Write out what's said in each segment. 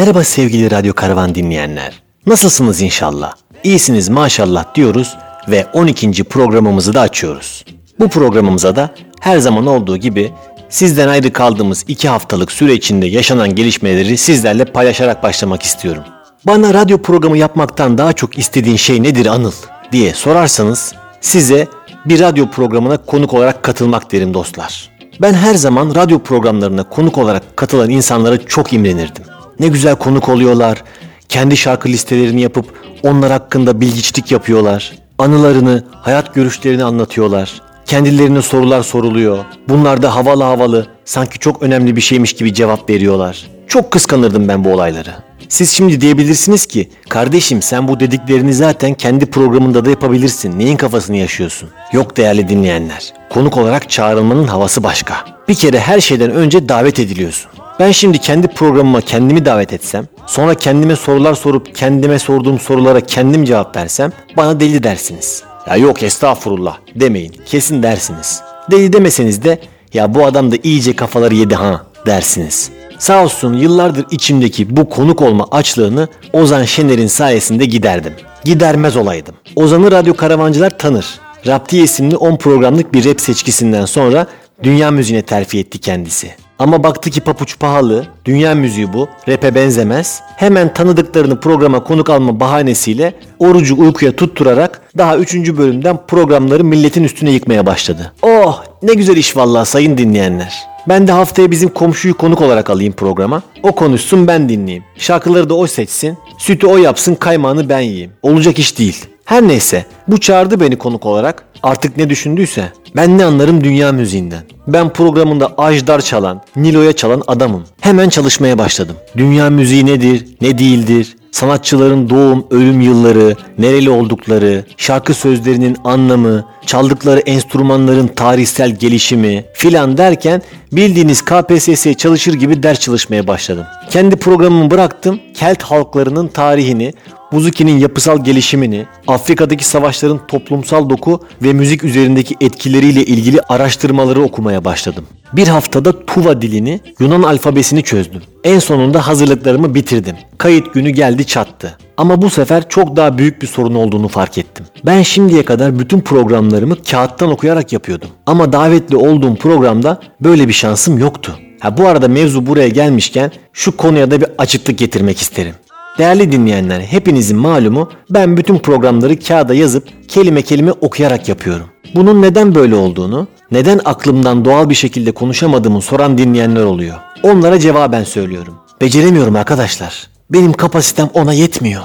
Merhaba sevgili Radyo Karavan dinleyenler. Nasılsınız inşallah? İyisiniz maşallah diyoruz ve 12. programımızı da açıyoruz. Bu programımıza da her zaman olduğu gibi sizden ayrı kaldığımız 2 haftalık süre içinde yaşanan gelişmeleri sizlerle paylaşarak başlamak istiyorum. Bana radyo programı yapmaktan daha çok istediğin şey nedir Anıl diye sorarsanız size bir radyo programına konuk olarak katılmak derim dostlar. Ben her zaman radyo programlarına konuk olarak katılan insanlara çok imrenirdim. Ne güzel konuk oluyorlar. Kendi şarkı listelerini yapıp onlar hakkında bilgiçlik yapıyorlar. Anılarını, hayat görüşlerini anlatıyorlar. Kendilerine sorular soruluyor. Bunlar da havalı havalı, sanki çok önemli bir şeymiş gibi cevap veriyorlar. Çok kıskanırdım ben bu olayları. Siz şimdi diyebilirsiniz ki, kardeşim sen bu dediklerini zaten kendi programında da yapabilirsin. Neyin kafasını yaşıyorsun? Yok değerli dinleyenler. Konuk olarak çağrılmanın havası başka. Bir kere her şeyden önce davet ediliyorsun. Ben şimdi kendi programıma kendimi davet etsem, sonra kendime sorular sorup kendime sorduğum sorulara kendim cevap versem bana deli dersiniz. Ya yok estağfurullah demeyin. Kesin dersiniz. Deli demeseniz de ya bu adam da iyice kafaları yedi ha dersiniz. Sağ olsun yıllardır içimdeki bu konuk olma açlığını Ozan Şener'in sayesinde giderdim. Gidermez olaydım. Ozan'ı radyo karavancılar tanır. Raptiye isimli 10 programlık bir rap seçkisinden sonra dünya müziğine terfi etti kendisi. Ama baktı ki papuç pahalı, dünya müziği bu, rap'e benzemez. Hemen tanıdıklarını programa konuk alma bahanesiyle orucu uykuya tutturarak daha 3. bölümden programları milletin üstüne yıkmaya başladı. Oh ne güzel iş vallahi sayın dinleyenler. Ben de haftaya bizim komşuyu konuk olarak alayım programa. O konuşsun ben dinleyeyim. Şarkıları da o seçsin. Sütü o yapsın kaymağını ben yiyeyim. Olacak iş değil. Her neyse bu çağırdı beni konuk olarak. Artık ne düşündüyse ben ne anlarım dünya müziğinden. Ben programında Ajdar çalan, Nilo'ya çalan adamım. Hemen çalışmaya başladım. Dünya müziği nedir, ne değildir, sanatçıların doğum, ölüm yılları, nereli oldukları, şarkı sözlerinin anlamı, çaldıkları enstrümanların tarihsel gelişimi filan derken bildiğiniz KPSS çalışır gibi ders çalışmaya başladım. Kendi programımı bıraktım, Kelt halklarının tarihini, Buzuki'nin yapısal gelişimini, Afrika'daki savaşların toplumsal doku ve müzik üzerindeki etkileriyle ilgili araştırmaları okumaya başladım. Bir haftada Tuva dilini, Yunan alfabesini çözdüm. En sonunda hazırlıklarımı bitirdim. Kayıt günü geldi çattı. Ama bu sefer çok daha büyük bir sorun olduğunu fark ettim. Ben şimdiye kadar bütün programlarımı kağıttan okuyarak yapıyordum. Ama davetli olduğum programda böyle bir şansım yoktu. Ha bu arada mevzu buraya gelmişken şu konuya da bir açıklık getirmek isterim. Değerli dinleyenler, hepinizin malumu ben bütün programları kağıda yazıp kelime kelime okuyarak yapıyorum. Bunun neden böyle olduğunu, neden aklımdan doğal bir şekilde konuşamadığımı soran dinleyenler oluyor. Onlara cevaben söylüyorum. Beceremiyorum arkadaşlar. Benim kapasitem ona yetmiyor.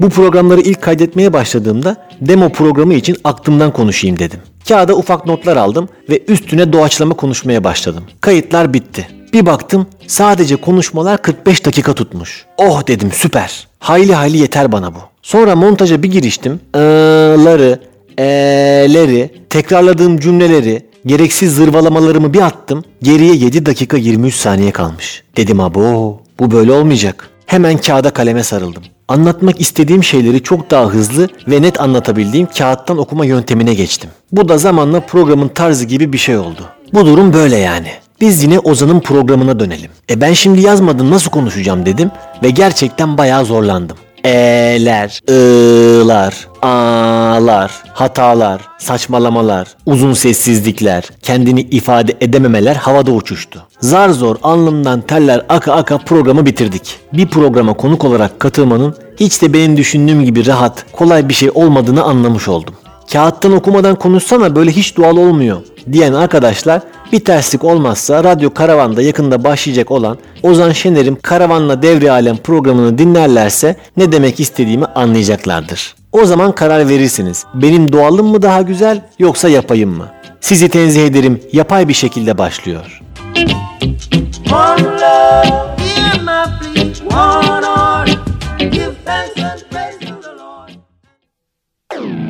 Bu programları ilk kaydetmeye başladığımda demo programı için aklımdan konuşayım dedim. Kağıda ufak notlar aldım ve üstüne doğaçlama konuşmaya başladım. Kayıtlar bitti. Bir baktım sadece konuşmalar 45 dakika tutmuş. Oh dedim süper. Hayli hayli yeter bana bu. Sonra montaja bir giriştim. I'ları, e'leri, tekrarladığım cümleleri, gereksiz zırvalamalarımı bir attım. Geriye 7 dakika 23 saniye kalmış. Dedim abo bu böyle olmayacak. Hemen kağıda kaleme sarıldım. Anlatmak istediğim şeyleri çok daha hızlı ve net anlatabildiğim kağıttan okuma yöntemine geçtim. Bu da zamanla programın tarzı gibi bir şey oldu. Bu durum böyle yani. Biz yine Ozan'ın programına dönelim. E ben şimdi yazmadım nasıl konuşacağım dedim ve gerçekten bayağı zorlandım. E'ler, ı'lar, a'lar, hatalar, saçmalamalar, uzun sessizlikler, kendini ifade edememeler havada uçuştu. Zar zor alnımdan teller aka aka programı bitirdik. Bir programa konuk olarak katılmanın hiç de benim düşündüğüm gibi rahat, kolay bir şey olmadığını anlamış oldum. Kağıttan okumadan konuşsana böyle hiç doğal olmuyor diyen arkadaşlar bir terslik olmazsa Radyo Karavan'da yakında başlayacak olan Ozan Şener'in Karavanla Devri Alem programını dinlerlerse ne demek istediğimi anlayacaklardır. O zaman karar verirsiniz. Benim doğalım mı daha güzel yoksa yapayım mı? Sizi tenzih ederim yapay bir şekilde başlıyor. One love. One heart, give thanks and praise to the Lord.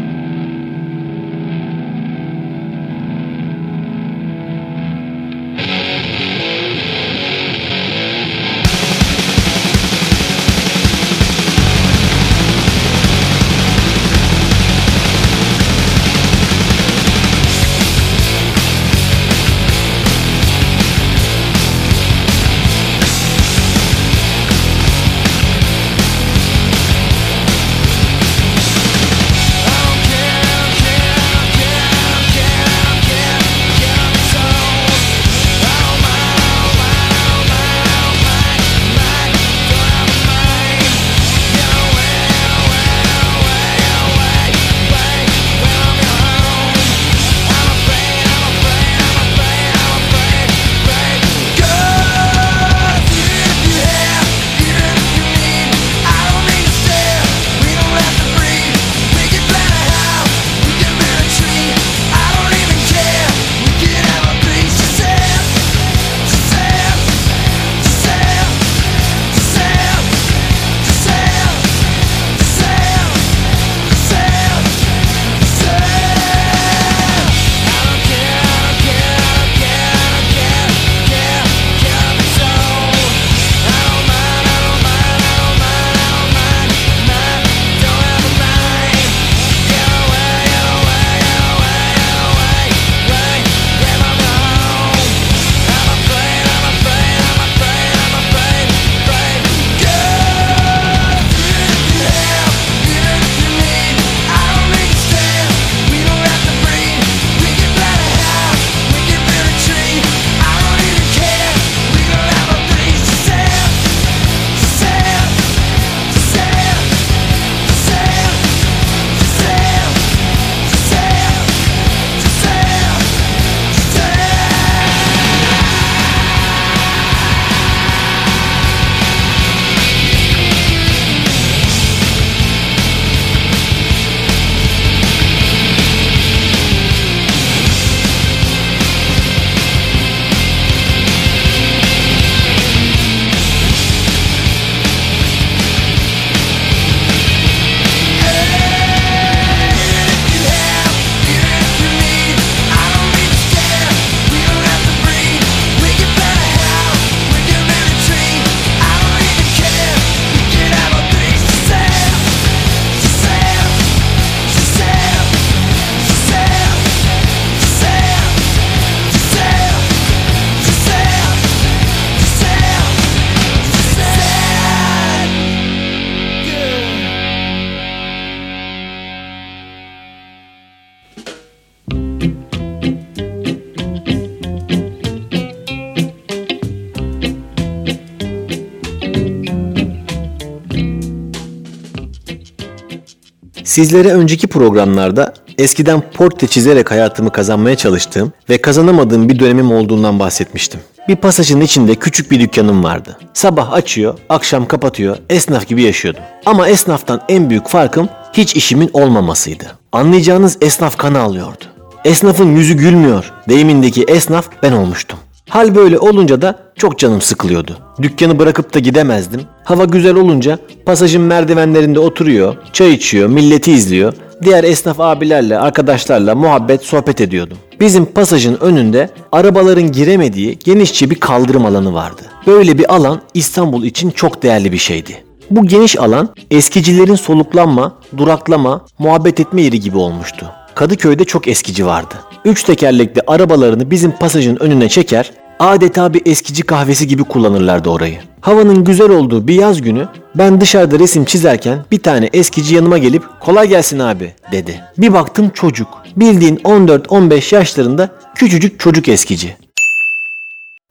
Sizlere önceki programlarda eskiden portre çizerek hayatımı kazanmaya çalıştığım ve kazanamadığım bir dönemim olduğundan bahsetmiştim. Bir pasajın içinde küçük bir dükkanım vardı. Sabah açıyor, akşam kapatıyor, esnaf gibi yaşıyordum. Ama esnaftan en büyük farkım hiç işimin olmamasıydı. Anlayacağınız esnaf kanı alıyordu. Esnafın yüzü gülmüyor deyimindeki esnaf ben olmuştum. Hal böyle olunca da çok canım sıkılıyordu. Dükkanı bırakıp da gidemezdim. Hava güzel olunca pasajın merdivenlerinde oturuyor, çay içiyor, milleti izliyor. Diğer esnaf abilerle, arkadaşlarla muhabbet, sohbet ediyordum. Bizim pasajın önünde arabaların giremediği genişçe bir kaldırım alanı vardı. Böyle bir alan İstanbul için çok değerli bir şeydi. Bu geniş alan eskicilerin soluklanma, duraklama, muhabbet etme yeri gibi olmuştu. Kadıköy'de çok eskici vardı. Üç tekerlekli arabalarını bizim pasajın önüne çeker, adeta bir eskici kahvesi gibi kullanırlardı orayı. Havanın güzel olduğu bir yaz günü ben dışarıda resim çizerken bir tane eskici yanıma gelip kolay gelsin abi dedi. Bir baktım çocuk. Bildiğin 14-15 yaşlarında küçücük çocuk eskici.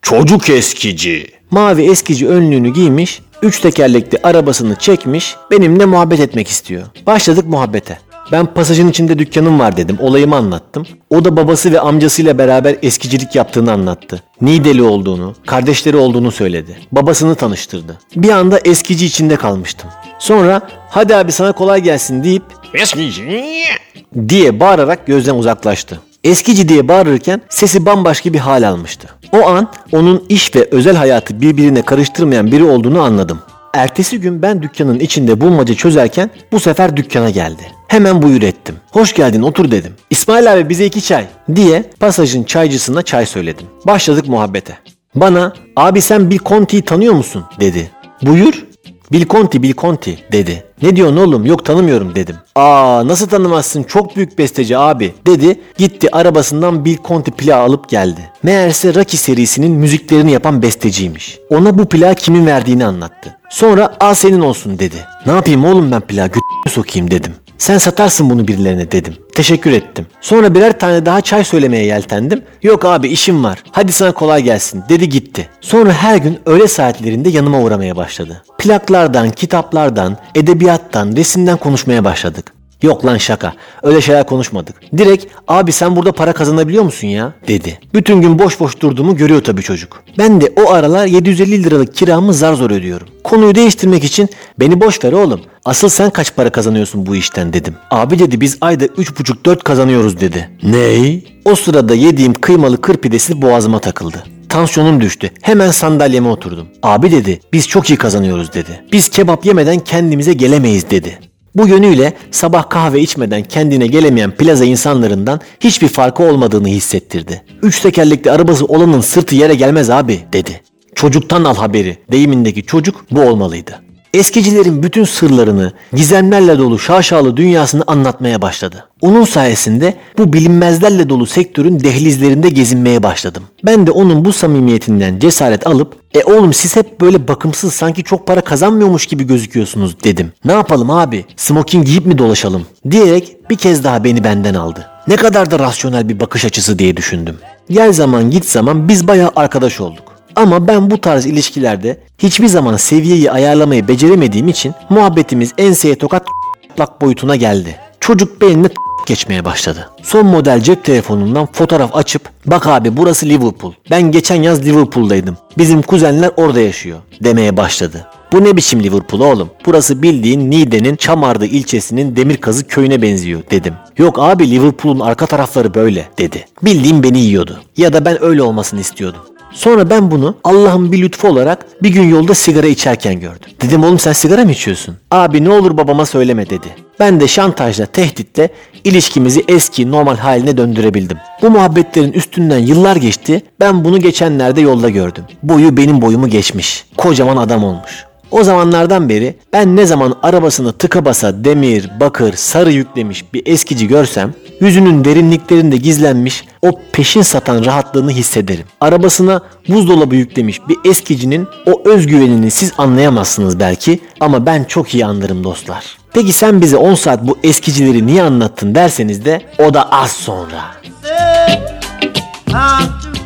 Çocuk eskici. Mavi eskici önlüğünü giymiş, üç tekerlekli arabasını çekmiş, benimle muhabbet etmek istiyor. Başladık muhabbete. Ben pasajın içinde dükkanım var dedim, olayımı anlattım. O da babası ve amcasıyla beraber eskicilik yaptığını anlattı. Nideli olduğunu, kardeşleri olduğunu söyledi. Babasını tanıştırdı. Bir anda eskici içinde kalmıştım. Sonra hadi abi sana kolay gelsin deyip Eskici. diye bağırarak gözden uzaklaştı. Eskici diye bağırırken sesi bambaşka bir hal almıştı. O an onun iş ve özel hayatı birbirine karıştırmayan biri olduğunu anladım. Ertesi gün ben dükkanın içinde bulmaca çözerken bu sefer dükkana geldi. Hemen buyur ettim. Hoş geldin otur dedim. İsmail abi bize iki çay diye pasajın çaycısına çay söyledim. Başladık muhabbete. Bana abi sen Bill Conti'yi tanıyor musun dedi. Buyur. Bill Conti dedi. Ne diyorsun oğlum? Yok tanımıyorum dedim. Aa nasıl tanımazsın? Çok büyük besteci abi dedi. Gitti arabasından Bill Conti plağı alıp geldi. Meğerse Rocky serisinin müziklerini yapan besteciymiş. Ona bu plağı kimin verdiğini anlattı. Sonra al senin olsun dedi. Ne yapayım oğlum ben plağı götüne sokayım dedim. Sen satarsın bunu birilerine dedim. Teşekkür ettim. Sonra birer tane daha çay söylemeye yeltendim. Yok abi işim var. Hadi sana kolay gelsin dedi gitti. Sonra her gün öğle saatlerinde yanıma uğramaya başladı. Plaklardan, kitaplardan, edebiyattan, resimden konuşmaya başladık. Yok lan şaka. Öyle şeyler konuşmadık. Direkt abi sen burada para kazanabiliyor musun ya dedi. Bütün gün boş boş durduğumu görüyor tabii çocuk. Ben de o aralar 750 liralık kiramı zar zor ödüyorum. Konuyu değiştirmek için beni boş ver oğlum. Asıl sen kaç para kazanıyorsun bu işten dedim. Abi dedi biz ayda 3,5-4 kazanıyoruz dedi. Ney? O sırada yediğim kıymalı kır pidesi boğazıma takıldı. Tansiyonum düştü. Hemen sandalyeme oturdum. Abi dedi biz çok iyi kazanıyoruz dedi. Biz kebap yemeden kendimize gelemeyiz dedi. Bu yönüyle sabah kahve içmeden kendine gelemeyen plaza insanlarından hiçbir farkı olmadığını hissettirdi. Üç tekerlekli arabası olanın sırtı yere gelmez abi dedi. Çocuktan al haberi deyimindeki çocuk bu olmalıydı. Eskicilerin bütün sırlarını, gizemlerle dolu şaşalı dünyasını anlatmaya başladı. Onun sayesinde bu bilinmezlerle dolu sektörün dehlizlerinde gezinmeye başladım. Ben de onun bu samimiyetinden cesaret alıp e oğlum siz hep böyle bakımsız sanki çok para kazanmıyormuş gibi gözüküyorsunuz dedim. Ne yapalım abi smoking giyip mi dolaşalım diyerek bir kez daha beni benden aldı. Ne kadar da rasyonel bir bakış açısı diye düşündüm. Gel zaman git zaman biz bayağı arkadaş olduk. Ama ben bu tarz ilişkilerde hiçbir zaman seviyeyi ayarlamayı beceremediğim için muhabbetimiz enseye tokat plak boyutuna geldi. Çocuk benimle geçmeye başladı. Son model cep telefonundan fotoğraf açıp bak abi burası Liverpool. Ben geçen yaz Liverpool'daydım. Bizim kuzenler orada yaşıyor demeye başladı. Bu ne biçim Liverpool oğlum? Burası bildiğin Niğde'nin Çamardı ilçesinin Demirkazı köyüne benziyor dedim. Yok abi Liverpool'un arka tarafları böyle dedi. Bildiğim beni yiyordu. Ya da ben öyle olmasını istiyordum. Sonra ben bunu Allah'ın bir lütfu olarak bir gün yolda sigara içerken gördüm. Dedim oğlum sen sigara mı içiyorsun? Abi ne olur babama söyleme dedi. Ben de şantajla, tehditle ilişkimizi eski normal haline döndürebildim. Bu muhabbetlerin üstünden yıllar geçti. Ben bunu geçenlerde yolda gördüm. Boyu benim boyumu geçmiş. Kocaman adam olmuş. O zamanlardan beri ben ne zaman arabasını tıka basa demir, bakır, sarı yüklemiş bir eskici görsem yüzünün derinliklerinde gizlenmiş o peşin satan rahatlığını hissederim. Arabasına buzdolabı yüklemiş bir eskicinin o özgüvenini siz anlayamazsınız belki ama ben çok iyi anlarım dostlar. Peki sen bize 10 saat bu eskicileri niye anlattın derseniz de o da az sonra. I'm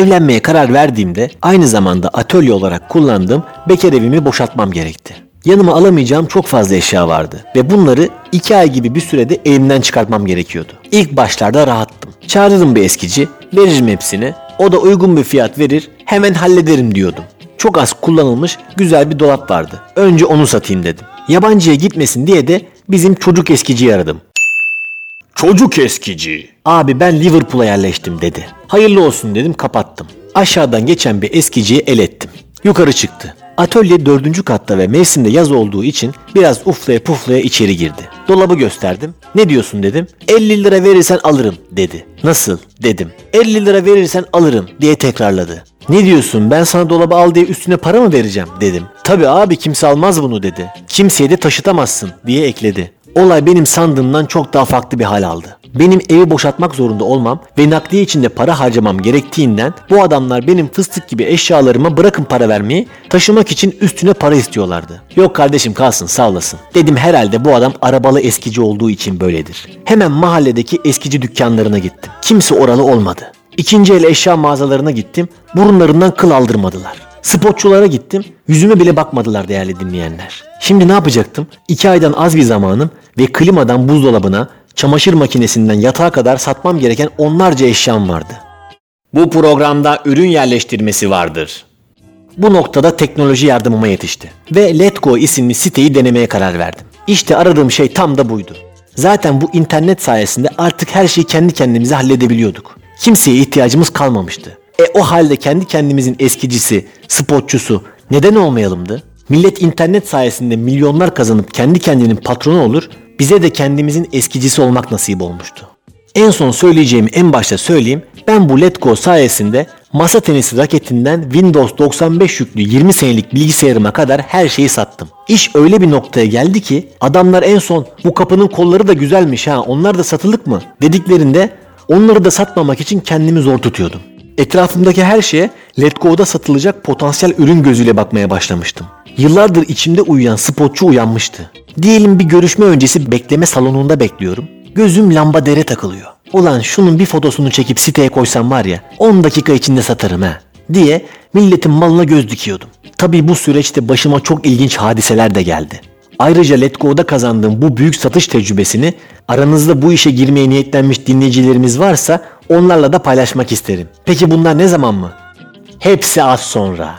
Evlenmeye karar verdiğimde aynı zamanda atölye olarak kullandığım bekar evimi boşaltmam gerekti. Yanıma alamayacağım çok fazla eşya vardı ve bunları iki ay gibi bir sürede evimden çıkartmam gerekiyordu. İlk başlarda rahattım. Çağırırım bir eskici, veririm hepsini, o da uygun bir fiyat verir, hemen hallederim diyordum. Çok az kullanılmış güzel bir dolap vardı. Önce onu satayım dedim. Yabancıya gitmesin diye de bizim çocuk eskiciyi aradım. Çocuk eskici. Abi ben Liverpool'a yerleştim dedi. Hayırlı olsun dedim kapattım. Aşağıdan geçen bir eskiciye el ettim. Yukarı çıktı. Atölye dördüncü katta ve mevsimde yaz olduğu için biraz uflaya puflaya içeri girdi. Dolabı gösterdim. Ne diyorsun dedim. 50 lira verirsen alırım dedi. Nasıl dedim. 50 lira verirsen alırım diye tekrarladı. Ne diyorsun ben sana dolabı al diye üstüne para mı vereceğim dedim. Tabi abi kimse almaz bunu dedi. Kimseye de taşıtamazsın diye ekledi. Olay benim sandığımdan çok daha farklı bir hal aldı. Benim evi boşaltmak zorunda olmam ve nakliye içinde para harcamam gerektiğinden bu adamlar benim fıstık gibi eşyalarıma bırakın para vermeyi taşımak için üstüne para istiyorlardı. Yok kardeşim kalsın sağ olasın. Dedim herhalde bu adam arabalı eskici olduğu için böyledir. Hemen mahalledeki eskici dükkanlarına gittim. Kimse oralı olmadı. İkinci el eşya mağazalarına gittim. Burunlarından kıl aldırmadılar. Spotçulara gittim. Yüzüme bile bakmadılar değerli dinleyenler. Şimdi ne yapacaktım? İki aydan az bir zamanım ve klimadan buzdolabına, çamaşır makinesinden yatağa kadar satmam gereken onlarca eşyam vardı. Bu programda ürün yerleştirmesi vardır. Bu noktada teknoloji yardımıma yetişti. Ve Letgo isimli siteyi denemeye karar verdim. İşte aradığım şey tam da buydu. Zaten bu internet sayesinde artık her şeyi kendi kendimize halledebiliyorduk. Kimseye ihtiyacımız kalmamıştı. E o halde kendi kendimizin eskicisi, spotçusu neden olmayalımdı? Millet internet sayesinde milyonlar kazanıp kendi kendinin patronu olur, bize de kendimizin eskicisi olmak nasip olmuştu. En son söyleyeceğimi en başta söyleyeyim. Ben bu Letgo sayesinde masa tenisi raketinden Windows 95 yüklü 20 senelik bilgisayarıma kadar her şeyi sattım. İş öyle bir noktaya geldi ki adamlar en son bu kapının kolları da güzelmiş ha onlar da satılık mı dediklerinde onları da satmamak için kendimi zor tutuyordum. Etrafımdaki her şeye Letgo'da satılacak potansiyel ürün gözüyle bakmaya başlamıştım. Yıllardır içimde uyuyan spotçu uyanmıştı. Diyelim bir görüşme öncesi bekleme salonunda bekliyorum. Gözüm lamba dere takılıyor. Ulan şunun bir fotosunu çekip siteye koysam var ya 10 dakika içinde satarım ha diye milletin malına göz dikiyordum. Tabii bu süreçte başıma çok ilginç hadiseler de geldi. Ayrıca Letgo'da kazandığım bu büyük satış tecrübesini aranızda bu işe girmeye niyetlenmiş dinleyicilerimiz varsa onlarla da paylaşmak isterim. Peki bunlar ne zaman mı? Hepsi az sonra.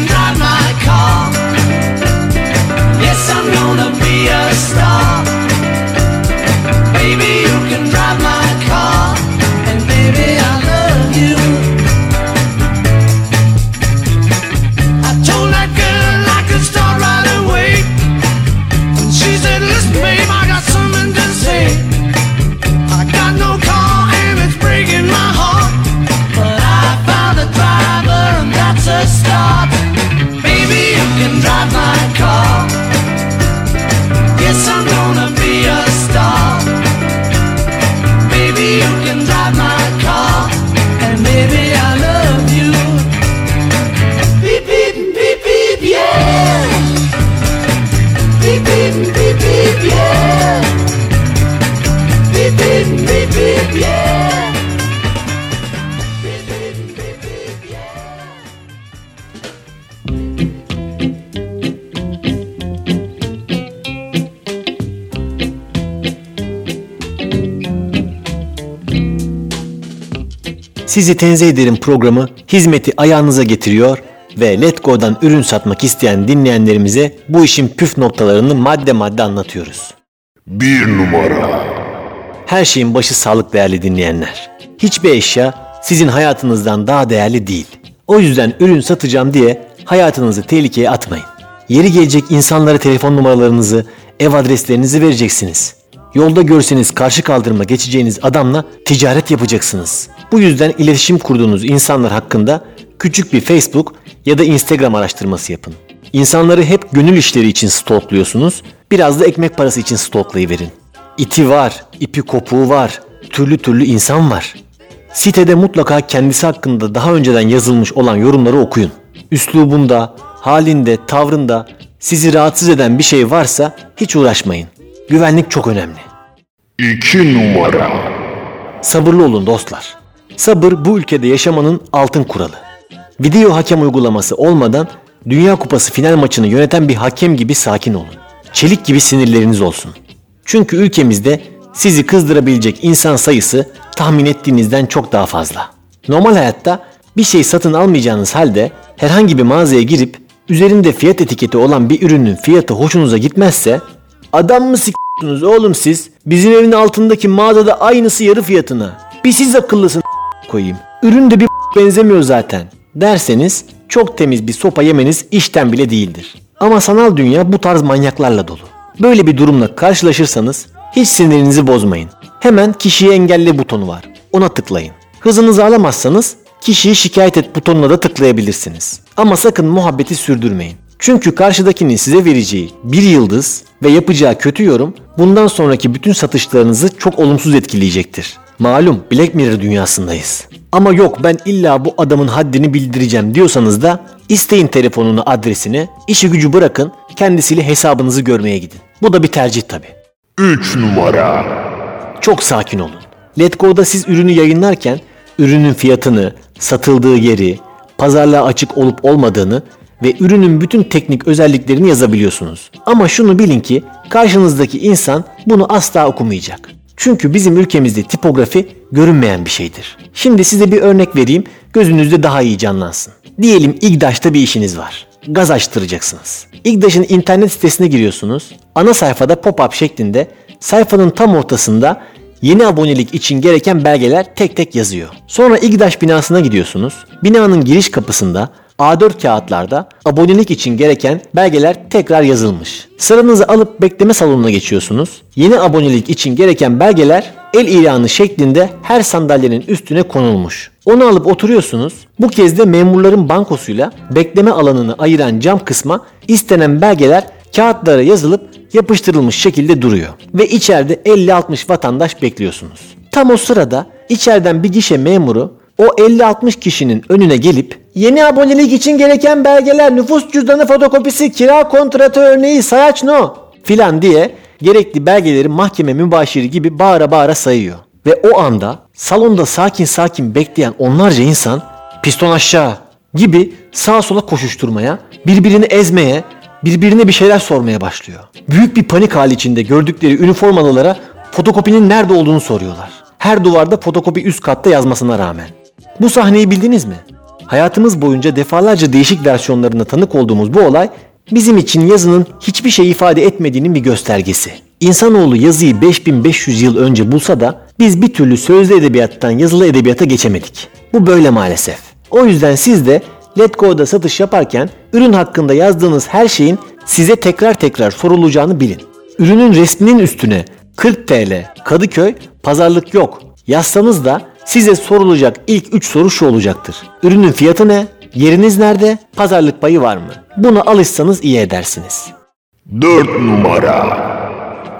You can Sizi tenzih ederim programı hizmeti ayağınıza getiriyor ve Let Go'dan ürün satmak isteyen dinleyenlerimize bu işin püf noktalarını madde madde anlatıyoruz. Bir numara. Her şeyin başı sağlık değerli dinleyenler. Hiçbir eşya sizin hayatınızdan daha değerli değil. O yüzden ürün satacağım diye hayatınızı tehlikeye atmayın. Yeri gelecek insanlara telefon numaralarınızı, ev adreslerinizi vereceksiniz. Yolda görseniz karşı kaldırıma geçeceğiniz adamla ticaret yapacaksınız. Bu yüzden iletişim kurduğunuz insanlar hakkında küçük bir Facebook ya da Instagram araştırması yapın. İnsanları hep gönül işleri için stalkluyorsunuz, biraz da ekmek parası için stalklayıverin. İti var, ipi kopuğu var, türlü türlü insan var. Sitede mutlaka kendisi hakkında daha önceden yazılmış olan yorumları okuyun. Üslubunda, halinde, tavrında sizi rahatsız eden bir şey varsa hiç uğraşmayın. Güvenlik çok önemli. İki numara. Sabırlı olun dostlar. Sabır bu ülkede yaşamanın altın kuralı. Video hakem uygulaması olmadan Dünya Kupası final maçını yöneten bir hakem gibi sakin olun. Çelik gibi sinirleriniz olsun. Çünkü ülkemizde sizi kızdırabilecek insan sayısı tahmin ettiğinizden çok daha fazla. Normal hayatta bir şey satın almayacağınız halde herhangi bir mağazaya girip üzerinde fiyat etiketi olan bir ürünün fiyatı hoşunuza gitmezse adam mı s**tınız oğlum siz? Bizim evin altındaki mağazada aynısı yarı fiyatına. Bir siz akıllısın koyayım. Ürün de bir benzemiyor zaten derseniz çok temiz bir sopa yemeniz işten bile değildir. Ama sanal dünya bu tarz manyaklarla dolu. Böyle bir durumla karşılaşırsanız hiç sinirinizi bozmayın. Hemen kişiyi engelle butonu var. Ona tıklayın. Hızınızı alamazsanız kişiyi şikayet et butonuna da tıklayabilirsiniz. Ama sakın muhabbeti sürdürmeyin. Çünkü karşıdakinin size vereceği bir yıldız ve yapacağı kötü yorum bundan sonraki bütün satışlarınızı çok olumsuz etkileyecektir. Malum Black Mirror dünyasındayız. Ama yok ben illa bu adamın haddini bildireceğim diyorsanız da isteyin telefonunu adresini, işi gücü bırakın kendisiyle hesabınızı görmeye gidin. Bu da bir tercih tabi. Üç numara. Çok sakin olun. Letgo'da siz ürünü yayınlarken ürünün fiyatını, satıldığı yeri, pazarlığa açık olup olmadığını ve ürünün bütün teknik özelliklerini yazabiliyorsunuz. Ama şunu bilin ki karşınızdaki insan bunu asla okumayacak. Çünkü bizim ülkemizde tipografi görünmeyen bir şeydir. Şimdi size bir örnek vereyim, gözünüzde daha iyi canlansın. Diyelim İGDAŞ'ta bir işiniz var. Gaz açtıracaksınız. İGDAŞ'ın internet sitesine giriyorsunuz. Ana sayfada pop-up şeklinde sayfanın tam ortasında yeni abonelik için gereken belgeler tek tek yazıyor. Sonra İGDAŞ binasına gidiyorsunuz. Binanın giriş kapısında A4 kağıtlarda abonelik için gereken belgeler tekrar yazılmış. Sıranızı alıp bekleme salonuna geçiyorsunuz. Yeni abonelik için gereken belgeler el ilanı şeklinde her sandalyenin üstüne konulmuş. Onu alıp oturuyorsunuz. Bu kez de memurların bankosuyla bekleme alanını ayıran cam kısma istenen belgeler kağıtlara yazılıp yapıştırılmış şekilde duruyor. Ve içeride 50-60 vatandaş bekliyorsunuz. Tam o sırada içeriden bir gişe memuru o 50-60 kişinin önüne gelip yeni abonelik için gereken belgeler, nüfus cüzdanı fotokopisi, kira kontratı örneği, sayaç no filan diye gerekli belgeleri mahkeme mübaşiri gibi bağıra bağıra sayıyor. Ve o anda salonda sakin sakin bekleyen onlarca insan piston aşağı gibi sağa sola koşuşturmaya, birbirini ezmeye, birbirine bir şeyler sormaya başlıyor. Büyük bir panik hali içinde gördükleri üniformalılara fotokopinin nerede olduğunu soruyorlar. Her duvarda fotokopi üst katta yazmasına rağmen. Bu sahneyi bildiniz mi? Hayatımız boyunca defalarca değişik versiyonlarına tanık olduğumuz bu olay bizim için yazının hiçbir şey ifade etmediğinin bir göstergesi. İnsanoğlu yazıyı 5500 yıl önce bulsa da biz bir türlü sözlü edebiyattan yazılı edebiyata geçemedik. Bu böyle maalesef. O yüzden siz de Letgo'da satış yaparken ürün hakkında yazdığınız her şeyin size tekrar tekrar sorulacağını bilin. Ürünün resminin üstüne 40 TL Kadıköy pazarlık yok yazsanız da size sorulacak ilk 3 soru şu olacaktır. Ürünün fiyatı ne? Yeriniz nerede? Pazarlık payı var mı? Buna alışsanız iyi edersiniz. Dört numara.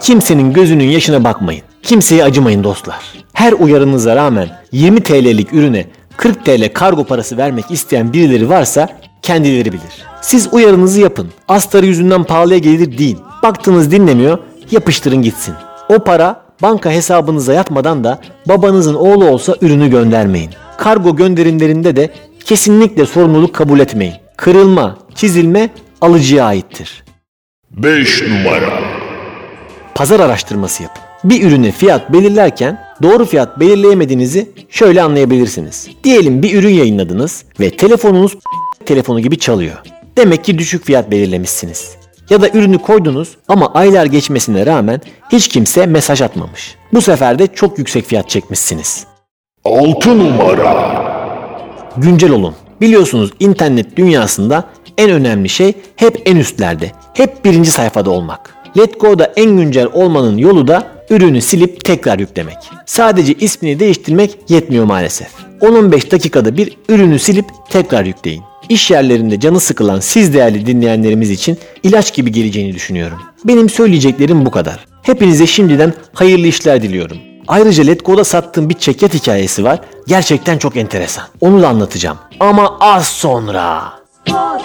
Kimsenin gözünün yaşına bakmayın. Kimseye acımayın dostlar. Her uyarınıza rağmen 20 TL'lik ürüne 40 TL kargo parası vermek isteyen birileri varsa kendileri bilir. Siz uyarınızı yapın. Astarı yüzünden pahalıya gelir deyin. Baktınız dinlemiyor, yapıştırın gitsin. O para banka hesabınıza yatmadan da babanızın oğlu olsa ürünü göndermeyin. Kargo gönderimlerinde de kesinlikle sorumluluk kabul etmeyin. Kırılma, çizilme alıcıya aittir. Beş numara. Pazar araştırması yapın. Bir ürüne fiyat belirlerken doğru fiyat belirleyemediğinizi şöyle anlayabilirsiniz. Diyelim bir ürün yayınladınız ve telefonunuz telefonu gibi çalıyor. Demek ki düşük fiyat belirlemişsiniz. Ya da ürünü koydunuz ama aylar geçmesine rağmen hiç kimse mesaj atmamış. Bu sefer de çok yüksek fiyat çekmişsiniz. 6 numara. Güncel olun. Biliyorsunuz internet dünyasında en önemli şey hep en üstlerde, hep birinci sayfada olmak. Letgo'da en güncel olmanın yolu da ürünü silip tekrar yüklemek. Sadece ismini değiştirmek yetmiyor maalesef. 10-15 dakikada bir ürünü silip tekrar yükleyin. İş yerlerinde canı sıkılan siz değerli dinleyenlerimiz için ilaç gibi geleceğini düşünüyorum. Benim söyleyeceklerim bu kadar. Hepinize şimdiden hayırlı işler diliyorum. Ayrıca Letgo'da sattığım bir çekyat hikayesi var. Gerçekten çok enteresan. Onu da anlatacağım. Ama az sonra. For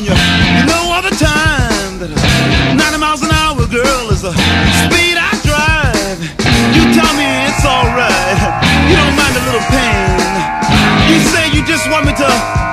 when you, you know all the time that uh, 90 miles an hour, girl, is the speed I drive. You tell me it's alright. You don't mind a little pain. You say you just want me to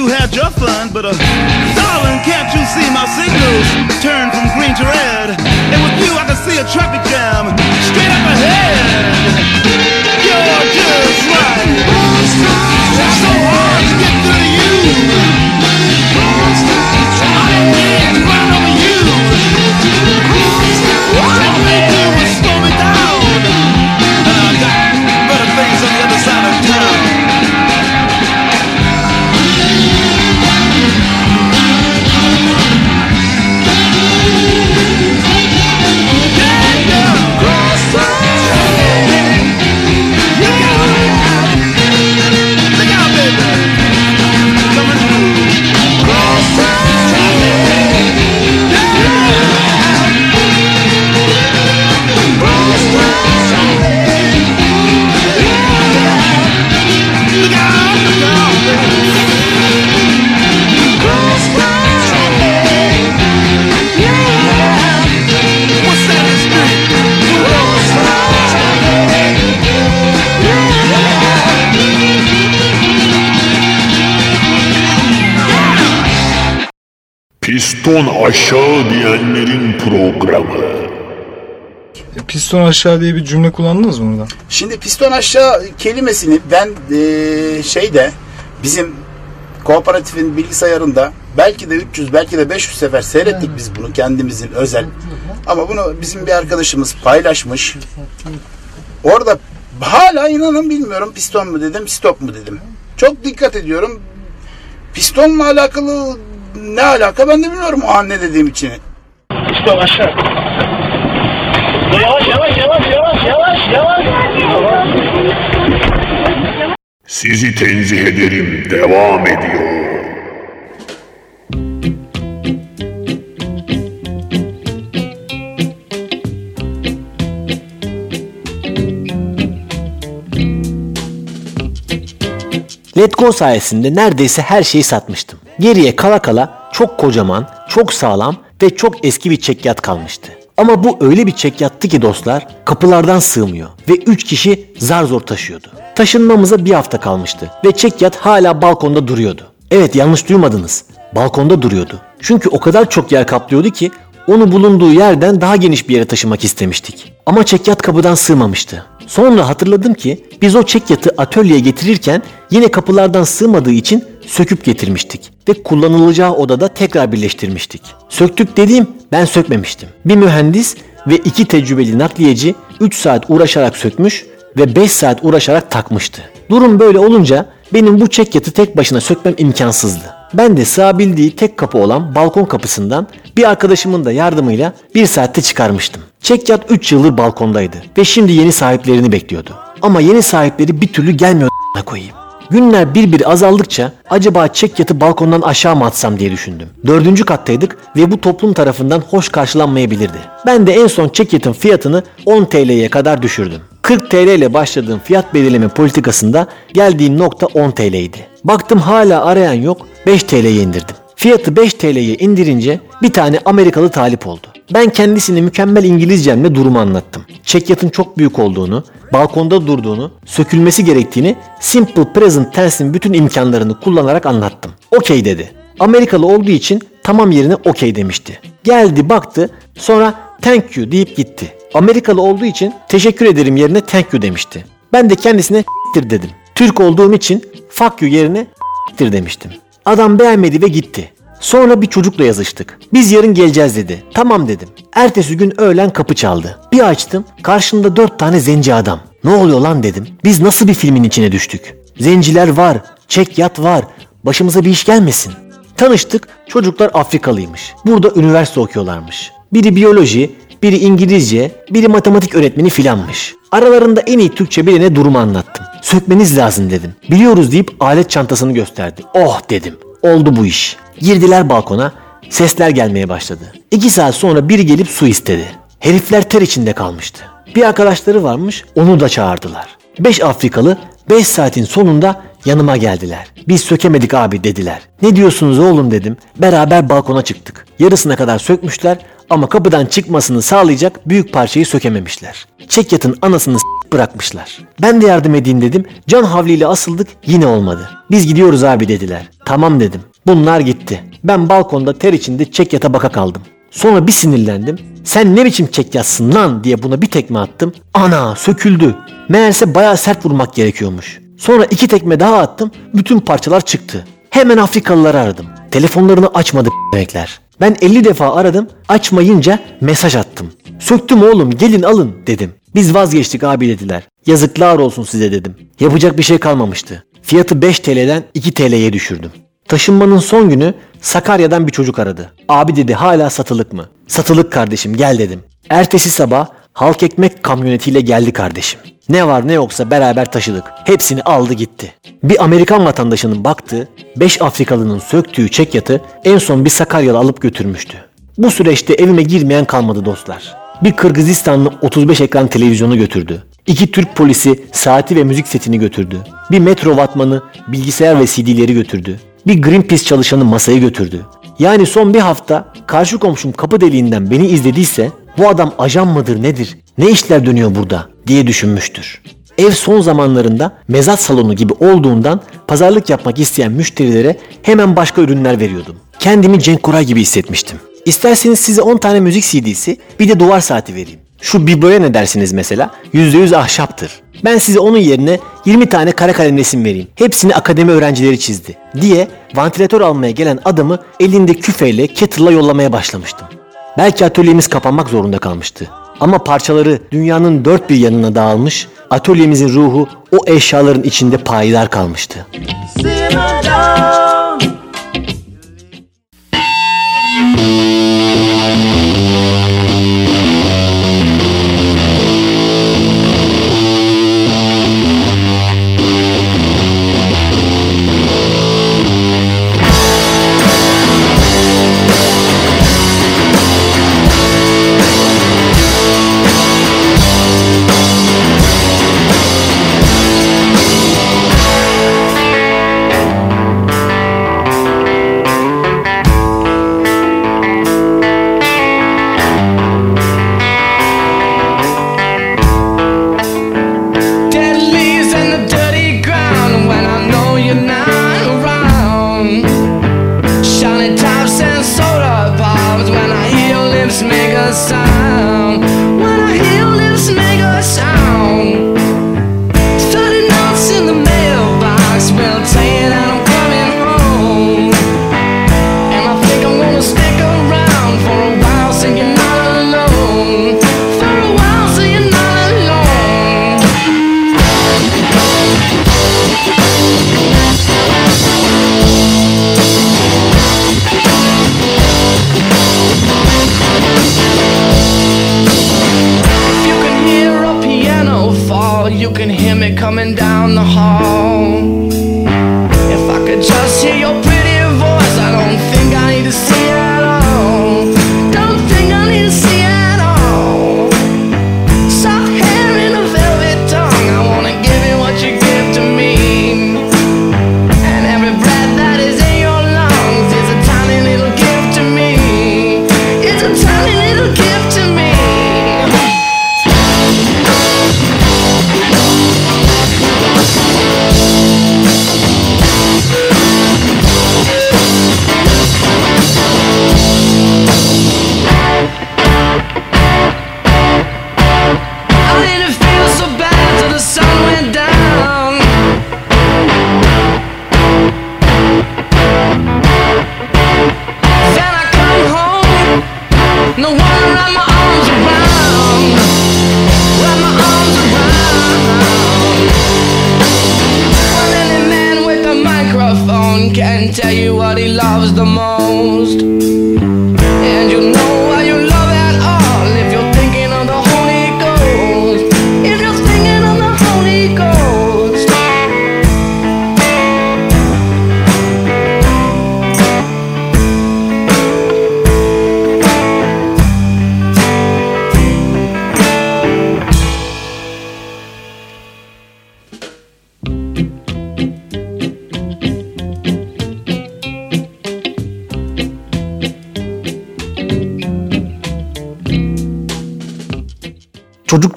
you had your fun, but uh, darling, can't you see my signals turn from Piston aşağı diyenlerin programı. Piston aşağı diye bir cümle kullandınız mı burada? Şimdi piston aşağı kelimesini ben eee, şeyde bizim kooperatifin bilgisayarında belki de 300 belki de 500 sefer seyrettik biz bunu kendimizin özel. Ama bunu bizim bir arkadaşımız paylaşmış. Orada hala inanın bilmiyorum piston mu dedim stop mu dedim. Çok dikkat ediyorum. Pistonla alakalı ne alaka ben de bilmiyorum o an ne dediğim için. Sizi tenzih ederim devam ediyor. Letgo sayesinde neredeyse her şeyi satmıştım. Geriye kala kala çok kocaman, çok sağlam ve çok eski bir çekyat kalmıştı. Ama bu öyle bir çekyattı ki dostlar kapılardan sığmıyor ve 3 kişi zar zor taşıyordu. Taşınmamıza bir hafta kalmıştı ve çekyat hala balkonda duruyordu. Evet yanlış duymadınız. Balkonda duruyordu. Çünkü o kadar çok yer kaplıyordu ki onu bulunduğu yerden daha geniş bir yere taşımak istemiştik. Ama çekyat kapıdan sığmamıştı. Sonra hatırladım ki biz o çekyatı atölyeye getirirken yine kapılardan sığmadığı için söküp getirmiştik ve kullanılacağı odada tekrar birleştirmiştik. Söktük dediğim ben sökmemiştim. Bir mühendis ve iki tecrübeli nakliyeci 3 saat uğraşarak sökmüş ve 5 saat uğraşarak takmıştı. Durum böyle olunca benim bu çekyatı tek başına sökmem imkansızdı. Ben de sığabildiği tek kapı olan balkon kapısından bir arkadaşımın da yardımıyla bir saatte çıkarmıştım. Çekyat 3 yıldır balkondaydı ve şimdi yeni sahiplerini bekliyordu. Ama yeni sahipleri bir türlü gelmiyor koyayım. Günler bir bir azaldıkça acaba çekyatı balkondan aşağı mı atsam diye düşündüm. Dördüncü kattaydık ve bu toplum tarafından hoş karşılanmayabilirdi. Ben de en son çekyatın fiyatını 10 TL'ye kadar düşürdüm. 40 TL ile başladığım fiyat belirleme politikasında geldiğim nokta 10 TL'ydi. Baktım hala arayan yok 5 TL'ye indirdim. Fiyatı 5 TL'ye indirince bir tane Amerikalı talip oldu. Ben kendisine mükemmel İngilizcemle durumu anlattım. Çekyatın çok büyük olduğunu, balkonda durduğunu, sökülmesi gerektiğini Simple Present Tense'in bütün imkanlarını kullanarak anlattım. Okey dedi. Amerikalı olduğu için tamam yerine okey demişti. Geldi baktı sonra thank you deyip gitti. Amerikalı olduğu için teşekkür ederim yerine thank you demişti. Ben de kendisine dedim. Türk olduğum için fuck you yerine demiştim. Adam beğenmedi ve gitti. Sonra bir çocukla yazıştık. Biz yarın geleceğiz dedi. Tamam dedim. Ertesi gün öğlen kapı çaldı. Bir açtım. Karşımda dört tane zenci adam. Ne oluyor lan dedim. Biz nasıl bir filmin içine düştük? Zenciler var. Çek yat var. Başımıza bir iş gelmesin. Tanıştık. Çocuklar Afrikalıymış. Burada üniversite okuyorlarmış. Biri biyoloji, biri İngilizce, biri matematik öğretmeni filanmış. Aralarında en iyi Türkçe bilene durumu anlattım. Sökmeniz lazım dedim. Biliyoruz deyip alet çantasını gösterdi. Oh dedim. Oldu bu iş. Girdiler balkona. Sesler gelmeye başladı. İki saat sonra biri gelip su istedi. Herifler ter içinde kalmıştı. Bir arkadaşları varmış onu da çağırdılar. Beş Afrikalı 5 saatin sonunda yanıma geldiler. Biz sökemedik abi dediler. Ne diyorsunuz oğlum dedim. Beraber balkona çıktık. Yarısına kadar sökmüşler ama kapıdan çıkmasını sağlayacak büyük parçayı sökememişler. Çekyatın anasını bırakmışlar. Ben de yardım edeyim dedim. Can havliyle asıldık yine olmadı. Biz gidiyoruz abi dediler. Tamam dedim. Bunlar gitti. Ben balkonda ter içinde çekyata baka kaldım. Sonra bir sinirlendim. Sen ne biçim çekyatsın lan diye buna bir tekme attım. Ana söküldü. Meğerse bayağı sert vurmak gerekiyormuş. Sonra iki tekme daha attım. Bütün parçalar çıktı. Hemen Afrikalıları aradım. Telefonlarını açmadı demekler. Ben 50 defa aradım. Açmayınca mesaj attım. Söktüm oğlum gelin alın dedim. Biz vazgeçtik abi dediler. Yazıklar olsun size dedim. Yapacak bir şey kalmamıştı. Fiyatı 5 TL'den 2 TL'ye düşürdüm. Taşınmanın son günü Sakarya'dan bir çocuk aradı. Abi dedi hala satılık mı? Satılık kardeşim gel dedim. Ertesi sabah halk ekmek kamyonetiyle geldi kardeşim. Ne var ne yoksa beraber taşıdık. Hepsini aldı gitti. Bir Amerikan vatandaşının baktığı 5 Afrikalının söktüğü çekyatı en son bir Sakaryalı alıp götürmüştü. Bu süreçte evime girmeyen kalmadı dostlar. Bir Kırgızistanlı 35 ekran televizyonu götürdü. İki Türk polisi saati ve müzik setini götürdü. Bir metro vatmanı bilgisayar ve CD'leri götürdü. Bir Greenpeace çalışanı masayı götürdü. Yani son bir hafta karşı komşum kapı deliğinden beni izlediyse bu adam ajan mıdır nedir? Ne işler dönüyor burada diye düşünmüştür. Ev son zamanlarında mezat salonu gibi olduğundan pazarlık yapmak isteyen müşterilere hemen başka ürünler veriyordum. Kendimi Cenk Koray gibi hissetmiştim. İsterseniz size 10 tane müzik CD'si bir de duvar saati vereyim. Şu bibloya ne dersiniz mesela? %100 ahşaptır. Ben size onun yerine 20 tane kare kalem resim vereyim. Hepsini akademi öğrencileri çizdi. Diye vantilatör almaya gelen adamı elinde küfeyle kettle'la yollamaya başlamıştım. Belki atölyemiz kapanmak zorunda kalmıştı. Ama parçaları dünyanın dört bir yanına dağılmış, atölyemizin ruhu o eşyaların içinde payidar kalmıştı. Simmer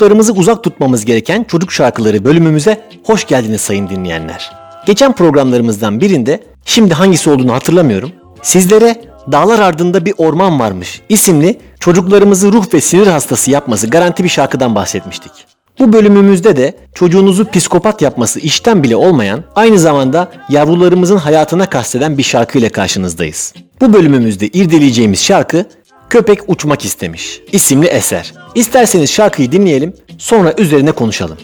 Çocuklarımızı uzak tutmamız gereken çocuk şarkıları bölümümüze hoş geldiniz sayın dinleyenler. Geçen programlarımızdan birinde, şimdi hangisi olduğunu hatırlamıyorum, sizlere Dağlar Ardında Bir Orman Varmış isimli çocuklarımızı ruh ve sinir hastası yapması garanti bir şarkıdan bahsetmiştik. Bu bölümümüzde de çocuğunuzu psikopat yapması işten bile olmayan, aynı zamanda yavrularımızın hayatına kasteden bir şarkı ile karşınızdayız. Bu bölümümüzde irdeleyeceğimiz şarkı Köpek Uçmak İstemiş isimli eser. İsterseniz şarkıyı dinleyelim, sonra üzerine konuşalım.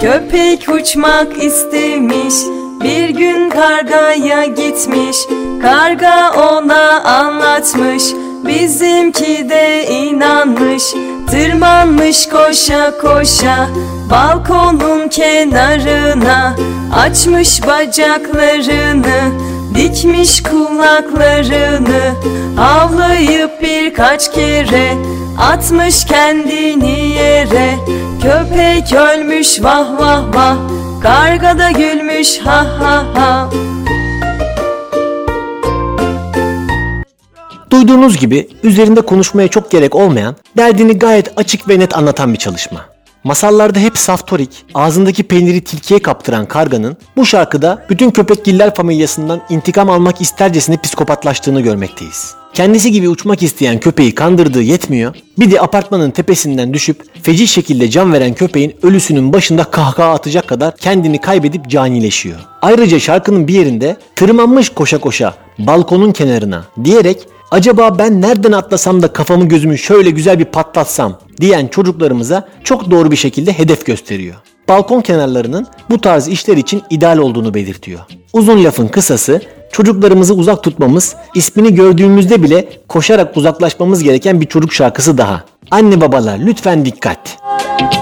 Köpek uçmak istemiş Bir gün kargaya gitmiş Karga ona anlatmış Bizimki de inanmış Tırmanmış koşa koşa Balkonun kenarına Açmış bacaklarını Dikmiş kulaklarını Havlayıp birkaç kere Atmış kendini yere. Köpek ölmüş vah vah vah Karga da gülmüş ha ha ha Duyduğunuz gibi üzerinde konuşmaya çok gerek olmayan, derdini gayet açık ve net anlatan bir çalışma. Masallarda hep saftorik, ağzındaki peyniri tilkiye kaptıran karganın bu şarkıda bütün köpekgiller familyasından intikam almak istercesine psikopatlaştığını görmekteyiz. Kendisi gibi uçmak isteyen köpeği kandırdığı yetmiyor, bir de apartmanın tepesinden düşüp feci şekilde can veren köpeğin ölüsünün başında kahkaha atacak kadar kendini kaybedip canileşiyor. Ayrıca şarkının bir yerinde tırmanmış koşa koşa balkonun kenarına diyerek acaba ben nereden atlasam da kafamı gözümü şöyle güzel bir patlatsam diyen çocuklarımıza çok doğru bir şekilde hedef gösteriyor. Balkon kenarlarının bu tarz işler için ideal olduğunu belirtiyor. Uzun lafın kısası çocuklarımızı uzak tutmamız, ismini gördüğümüzde bile koşarak uzaklaşmamız gereken bir çocuk şarkısı daha. Anne babalar lütfen dikkat. when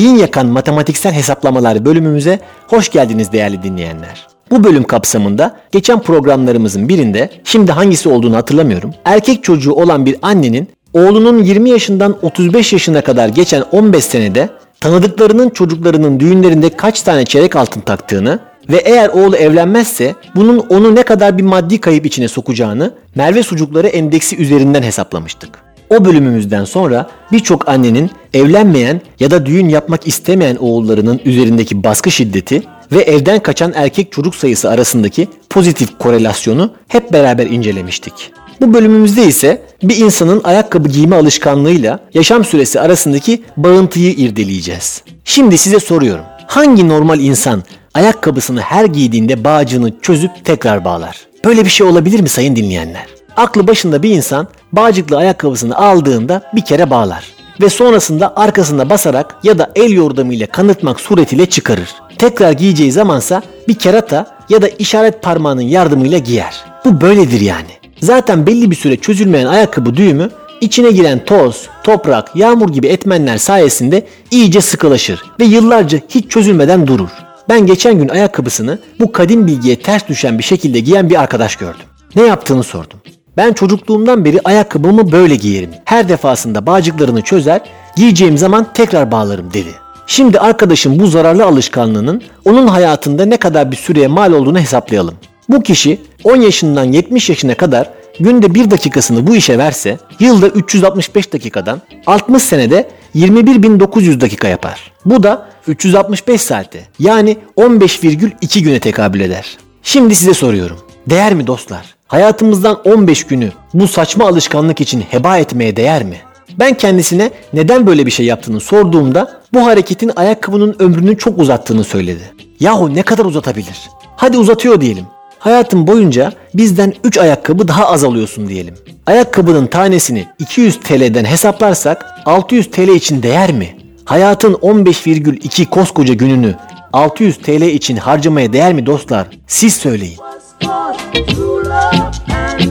Beyin yakan matematiksel hesaplamalar bölümümüze hoş geldiniz değerli dinleyenler. Bu bölüm kapsamında geçen programlarımızın birinde şimdi hangisi olduğunu hatırlamıyorum. Erkek çocuğu olan bir annenin oğlunun 20 yaşından 35 yaşına kadar geçen 15 senede tanıdıklarının çocuklarının düğünlerinde kaç tane çeyrek altın taktığını ve eğer oğlu evlenmezse bunun onu ne kadar bir maddi kayıp içine sokacağını Merve Sucukları Endeksi üzerinden hesaplamıştık. O bölümümüzden sonra birçok annenin evlenmeyen ya da düğün yapmak istemeyen oğullarının üzerindeki baskı şiddeti ve evden kaçan erkek çocuk sayısı arasındaki pozitif korelasyonu hep beraber incelemiştik. Bu bölümümüzde ise bir insanın ayakkabı giyme alışkanlığıyla yaşam süresi arasındaki bağıntıyı irdeleyeceğiz. Şimdi size soruyorum. Hangi normal insan ayakkabısını her giydiğinde bağcığını çözüp tekrar bağlar? Böyle bir şey olabilir mi sayın dinleyenler? Aklı başında bir insan bağcıklı ayakkabısını aldığında bir kere bağlar ve sonrasında arkasında basarak ya da el yordamıyla kanıtmak suretiyle çıkarır. Tekrar giyeceği zamansa bir kerata ya da işaret parmağının yardımıyla giyer. Bu böyledir yani. Zaten belli bir süre çözülmeyen ayakkabı düğümü içine giren toz, toprak, yağmur gibi etmenler sayesinde iyice sıkılaşır ve yıllarca hiç çözülmeden durur. Ben geçen gün ayakkabısını bu kadim bilgiye ters düşen bir şekilde giyen bir arkadaş gördüm. Ne yaptığını sordum. Ben çocukluğumdan beri ayakkabımı böyle giyerim. Her defasında bağcıklarını çözer, giyeceğim zaman tekrar bağlarım dedi. Şimdi arkadaşım bu zararlı alışkanlığının onun hayatında ne kadar bir süreye mal olduğunu hesaplayalım. Bu kişi 10 yaşından 70 yaşına kadar günde 1 dakikasını bu işe verse yılda 365 dakikadan 60 senede 21.900 dakika yapar. Bu da 365 saate yani 15,2 güne tekabül eder. Şimdi size soruyorum. Değer mi dostlar? Hayatımızdan 15 günü bu saçma alışkanlık için heba etmeye değer mi? Ben kendisine neden böyle bir şey yaptığını sorduğumda bu hareketin ayakkabının ömrünü çok uzattığını söyledi. Yahu ne kadar uzatabilir? Hadi uzatıyor diyelim. Hayatım boyunca bizden 3 ayakkabı daha az alıyorsun diyelim. Ayakkabının tanesini 200 TL'den hesaplarsak 600 TL için değer mi? Hayatın 15,2 koskoca gününü 600 TL için harcamaya değer mi dostlar? Siz söyleyin. Called true love and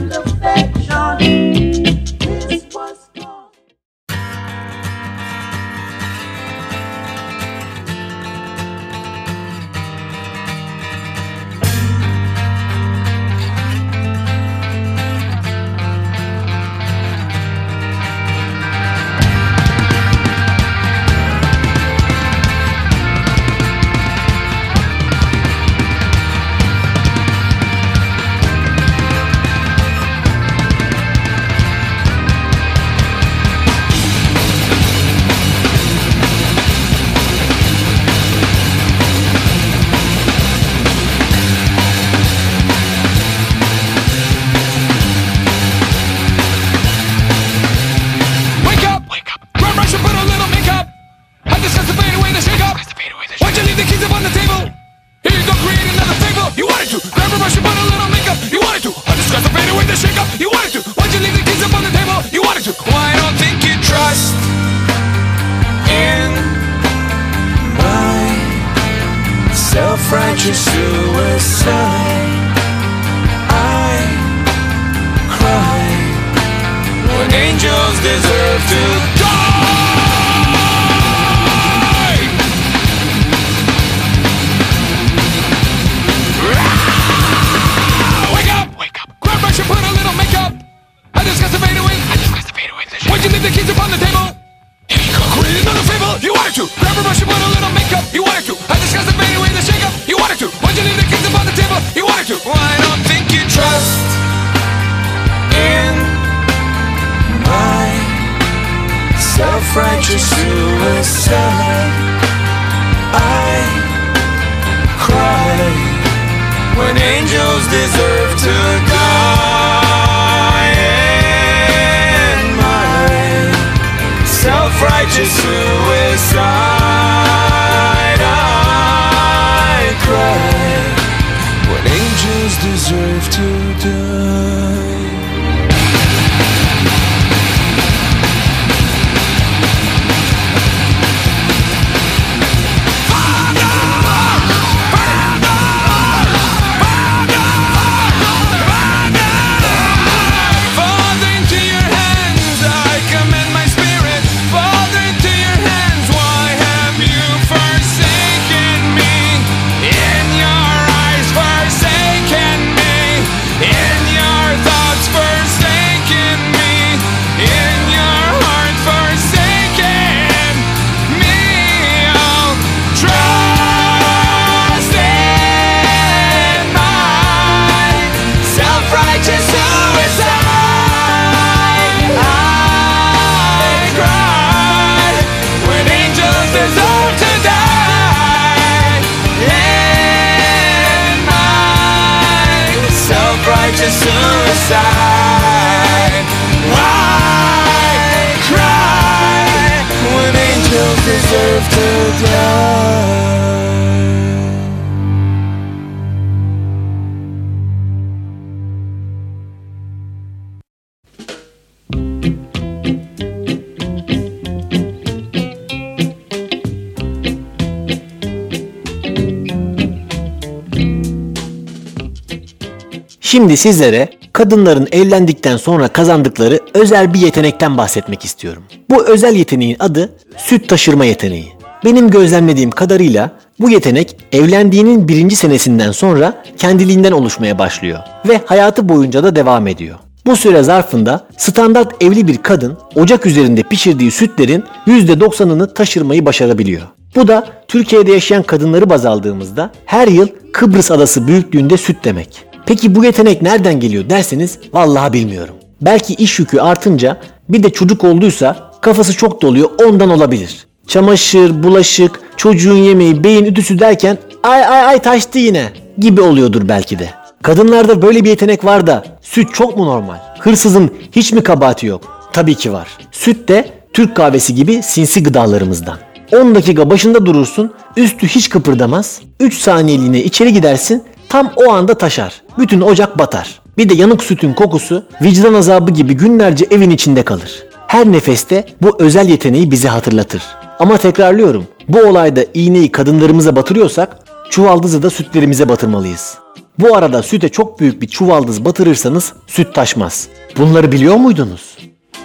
Şimdi sizlere kadınların evlendikten sonra kazandıkları özel bir yetenekten bahsetmek istiyorum. Bu özel yeteneğin adı süt taşırma yeteneği. Benim gözlemlediğim kadarıyla bu yetenek evlendiğinin birinci senesinden sonra kendiliğinden oluşmaya başlıyor ve hayatı boyunca da devam ediyor. Bu süre zarfında standart evli bir kadın ocak üzerinde pişirdiği sütlerin %90'ını taşırmayı başarabiliyor. Bu da Türkiye'de yaşayan kadınları baz aldığımızda her yıl Kıbrıs adası büyüklüğünde süt demek. Peki bu yetenek nereden geliyor derseniz vallahi bilmiyorum. Belki iş yükü artınca bir de çocuk olduysa kafası çok doluyor ondan olabilir. Çamaşır, bulaşık, çocuğun yemeği, beyin ütüsü derken ay ay ay taştı yine gibi oluyordur belki de. Kadınlarda böyle bir yetenek var da süt çok mu normal? Hırsızın hiç mi kabahati yok? Tabii ki var. Süt de Türk kahvesi gibi sinsi gıdalarımızdan. 10 dakika başında durursun, üstü hiç kıpırdamaz. 3 saniyeliğine içeri gidersin, tam o anda taşar. Bütün ocak batar. Bir de yanık sütün kokusu vicdan azabı gibi günlerce evin içinde kalır. Her nefeste bu özel yeteneği bize hatırlatır. Ama tekrarlıyorum, bu olayda iğneyi kadınlarımıza batırıyorsak çuvaldızı da sütlerimize batırmalıyız. Bu arada süte çok büyük bir çuvaldız batırırsanız süt taşmaz. Bunları biliyor muydunuz?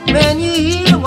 When you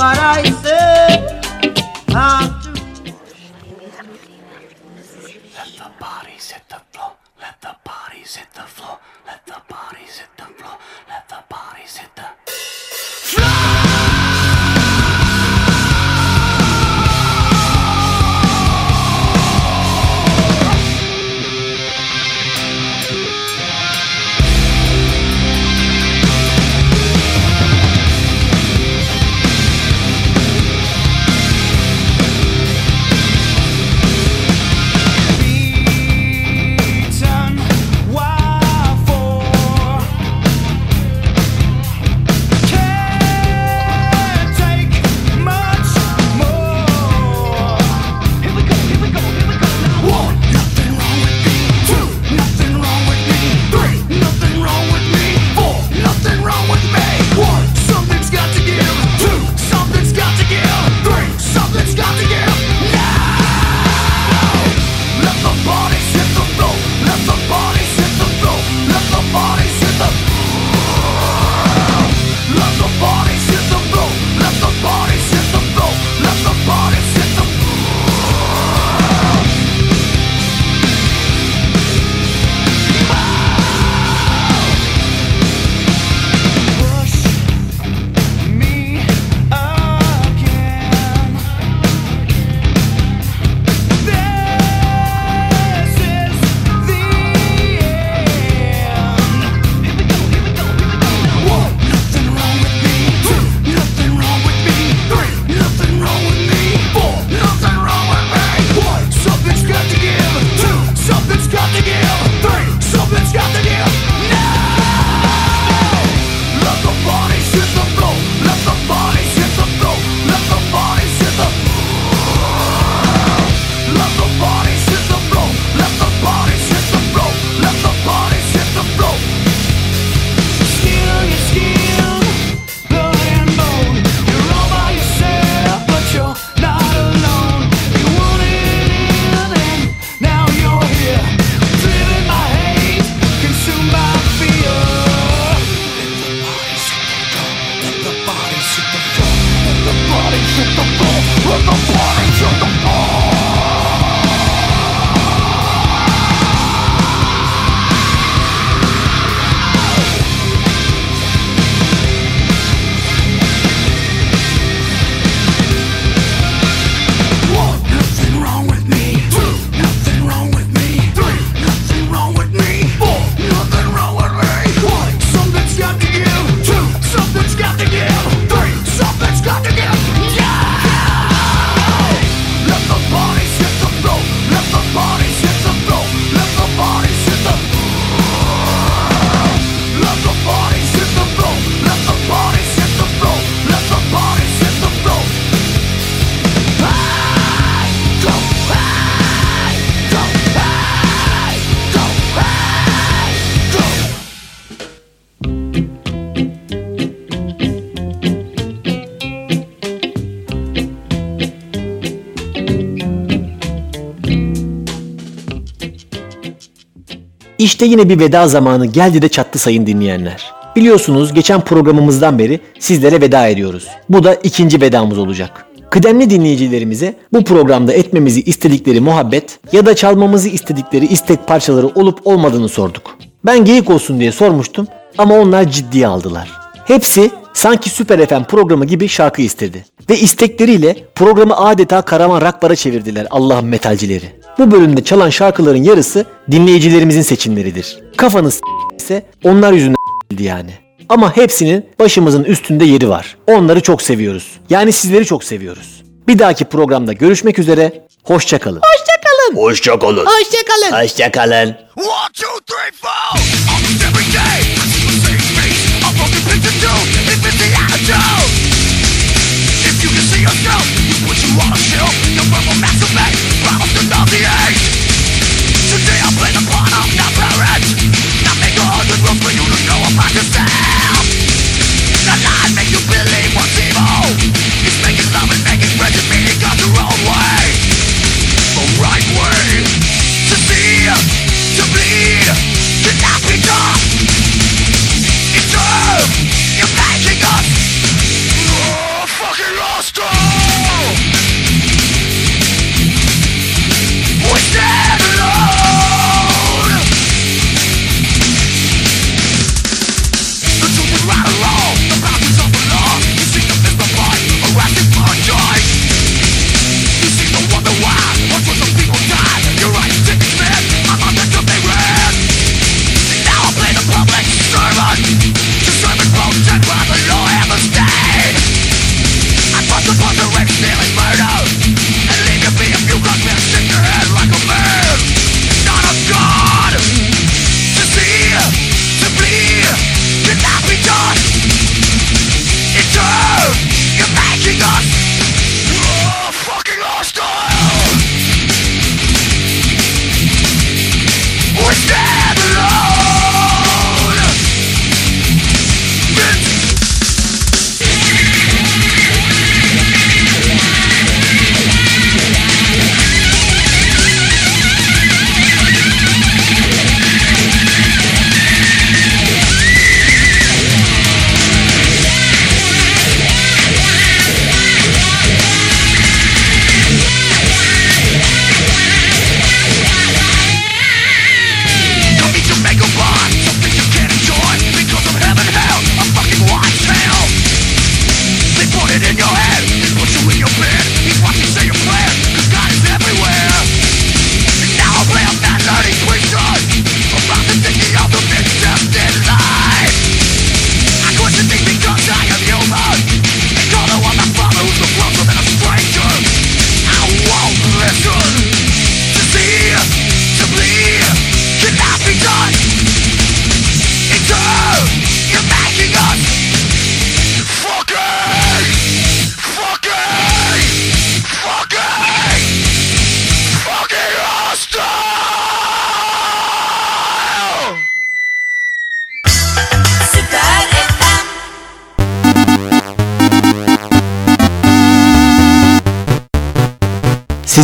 İşte yine bir veda zamanı geldi de çattı sayın dinleyenler. Biliyorsunuz geçen programımızdan beri sizlere veda ediyoruz. Bu da ikinci vedamız olacak. Kıdemli dinleyicilerimize bu programda etmemizi istedikleri muhabbet ya da çalmamızı istedikleri istek parçaları olup olmadığını sorduk. Ben geyik olsun diye sormuştum ama onlar ciddiye aldılar. Hepsi sanki Süper FM programı gibi şarkı istedi. Ve istekleriyle programı adeta karavan rakbara çevirdiler Allah'ın metalcileri. Bu bölümde çalan şarkıların yarısı dinleyicilerimizin seçimleridir. Kafanız ise onlar yüzünden yani. Ama hepsinin başımızın üstünde yeri var. Onları çok seviyoruz. Yani sizleri çok seviyoruz. Bir dahaki programda görüşmek üzere. Hoşçakalın. Hoşçakalın. Hoşçakalın. Hoşçakalın. Hoşçakalın. One, two, three, four. Almost every day, I see the same face. A broken picture too. If it's the attitude. If you can see yourself, you put you on a shelf. You verbal masturbate, promise to numb the age.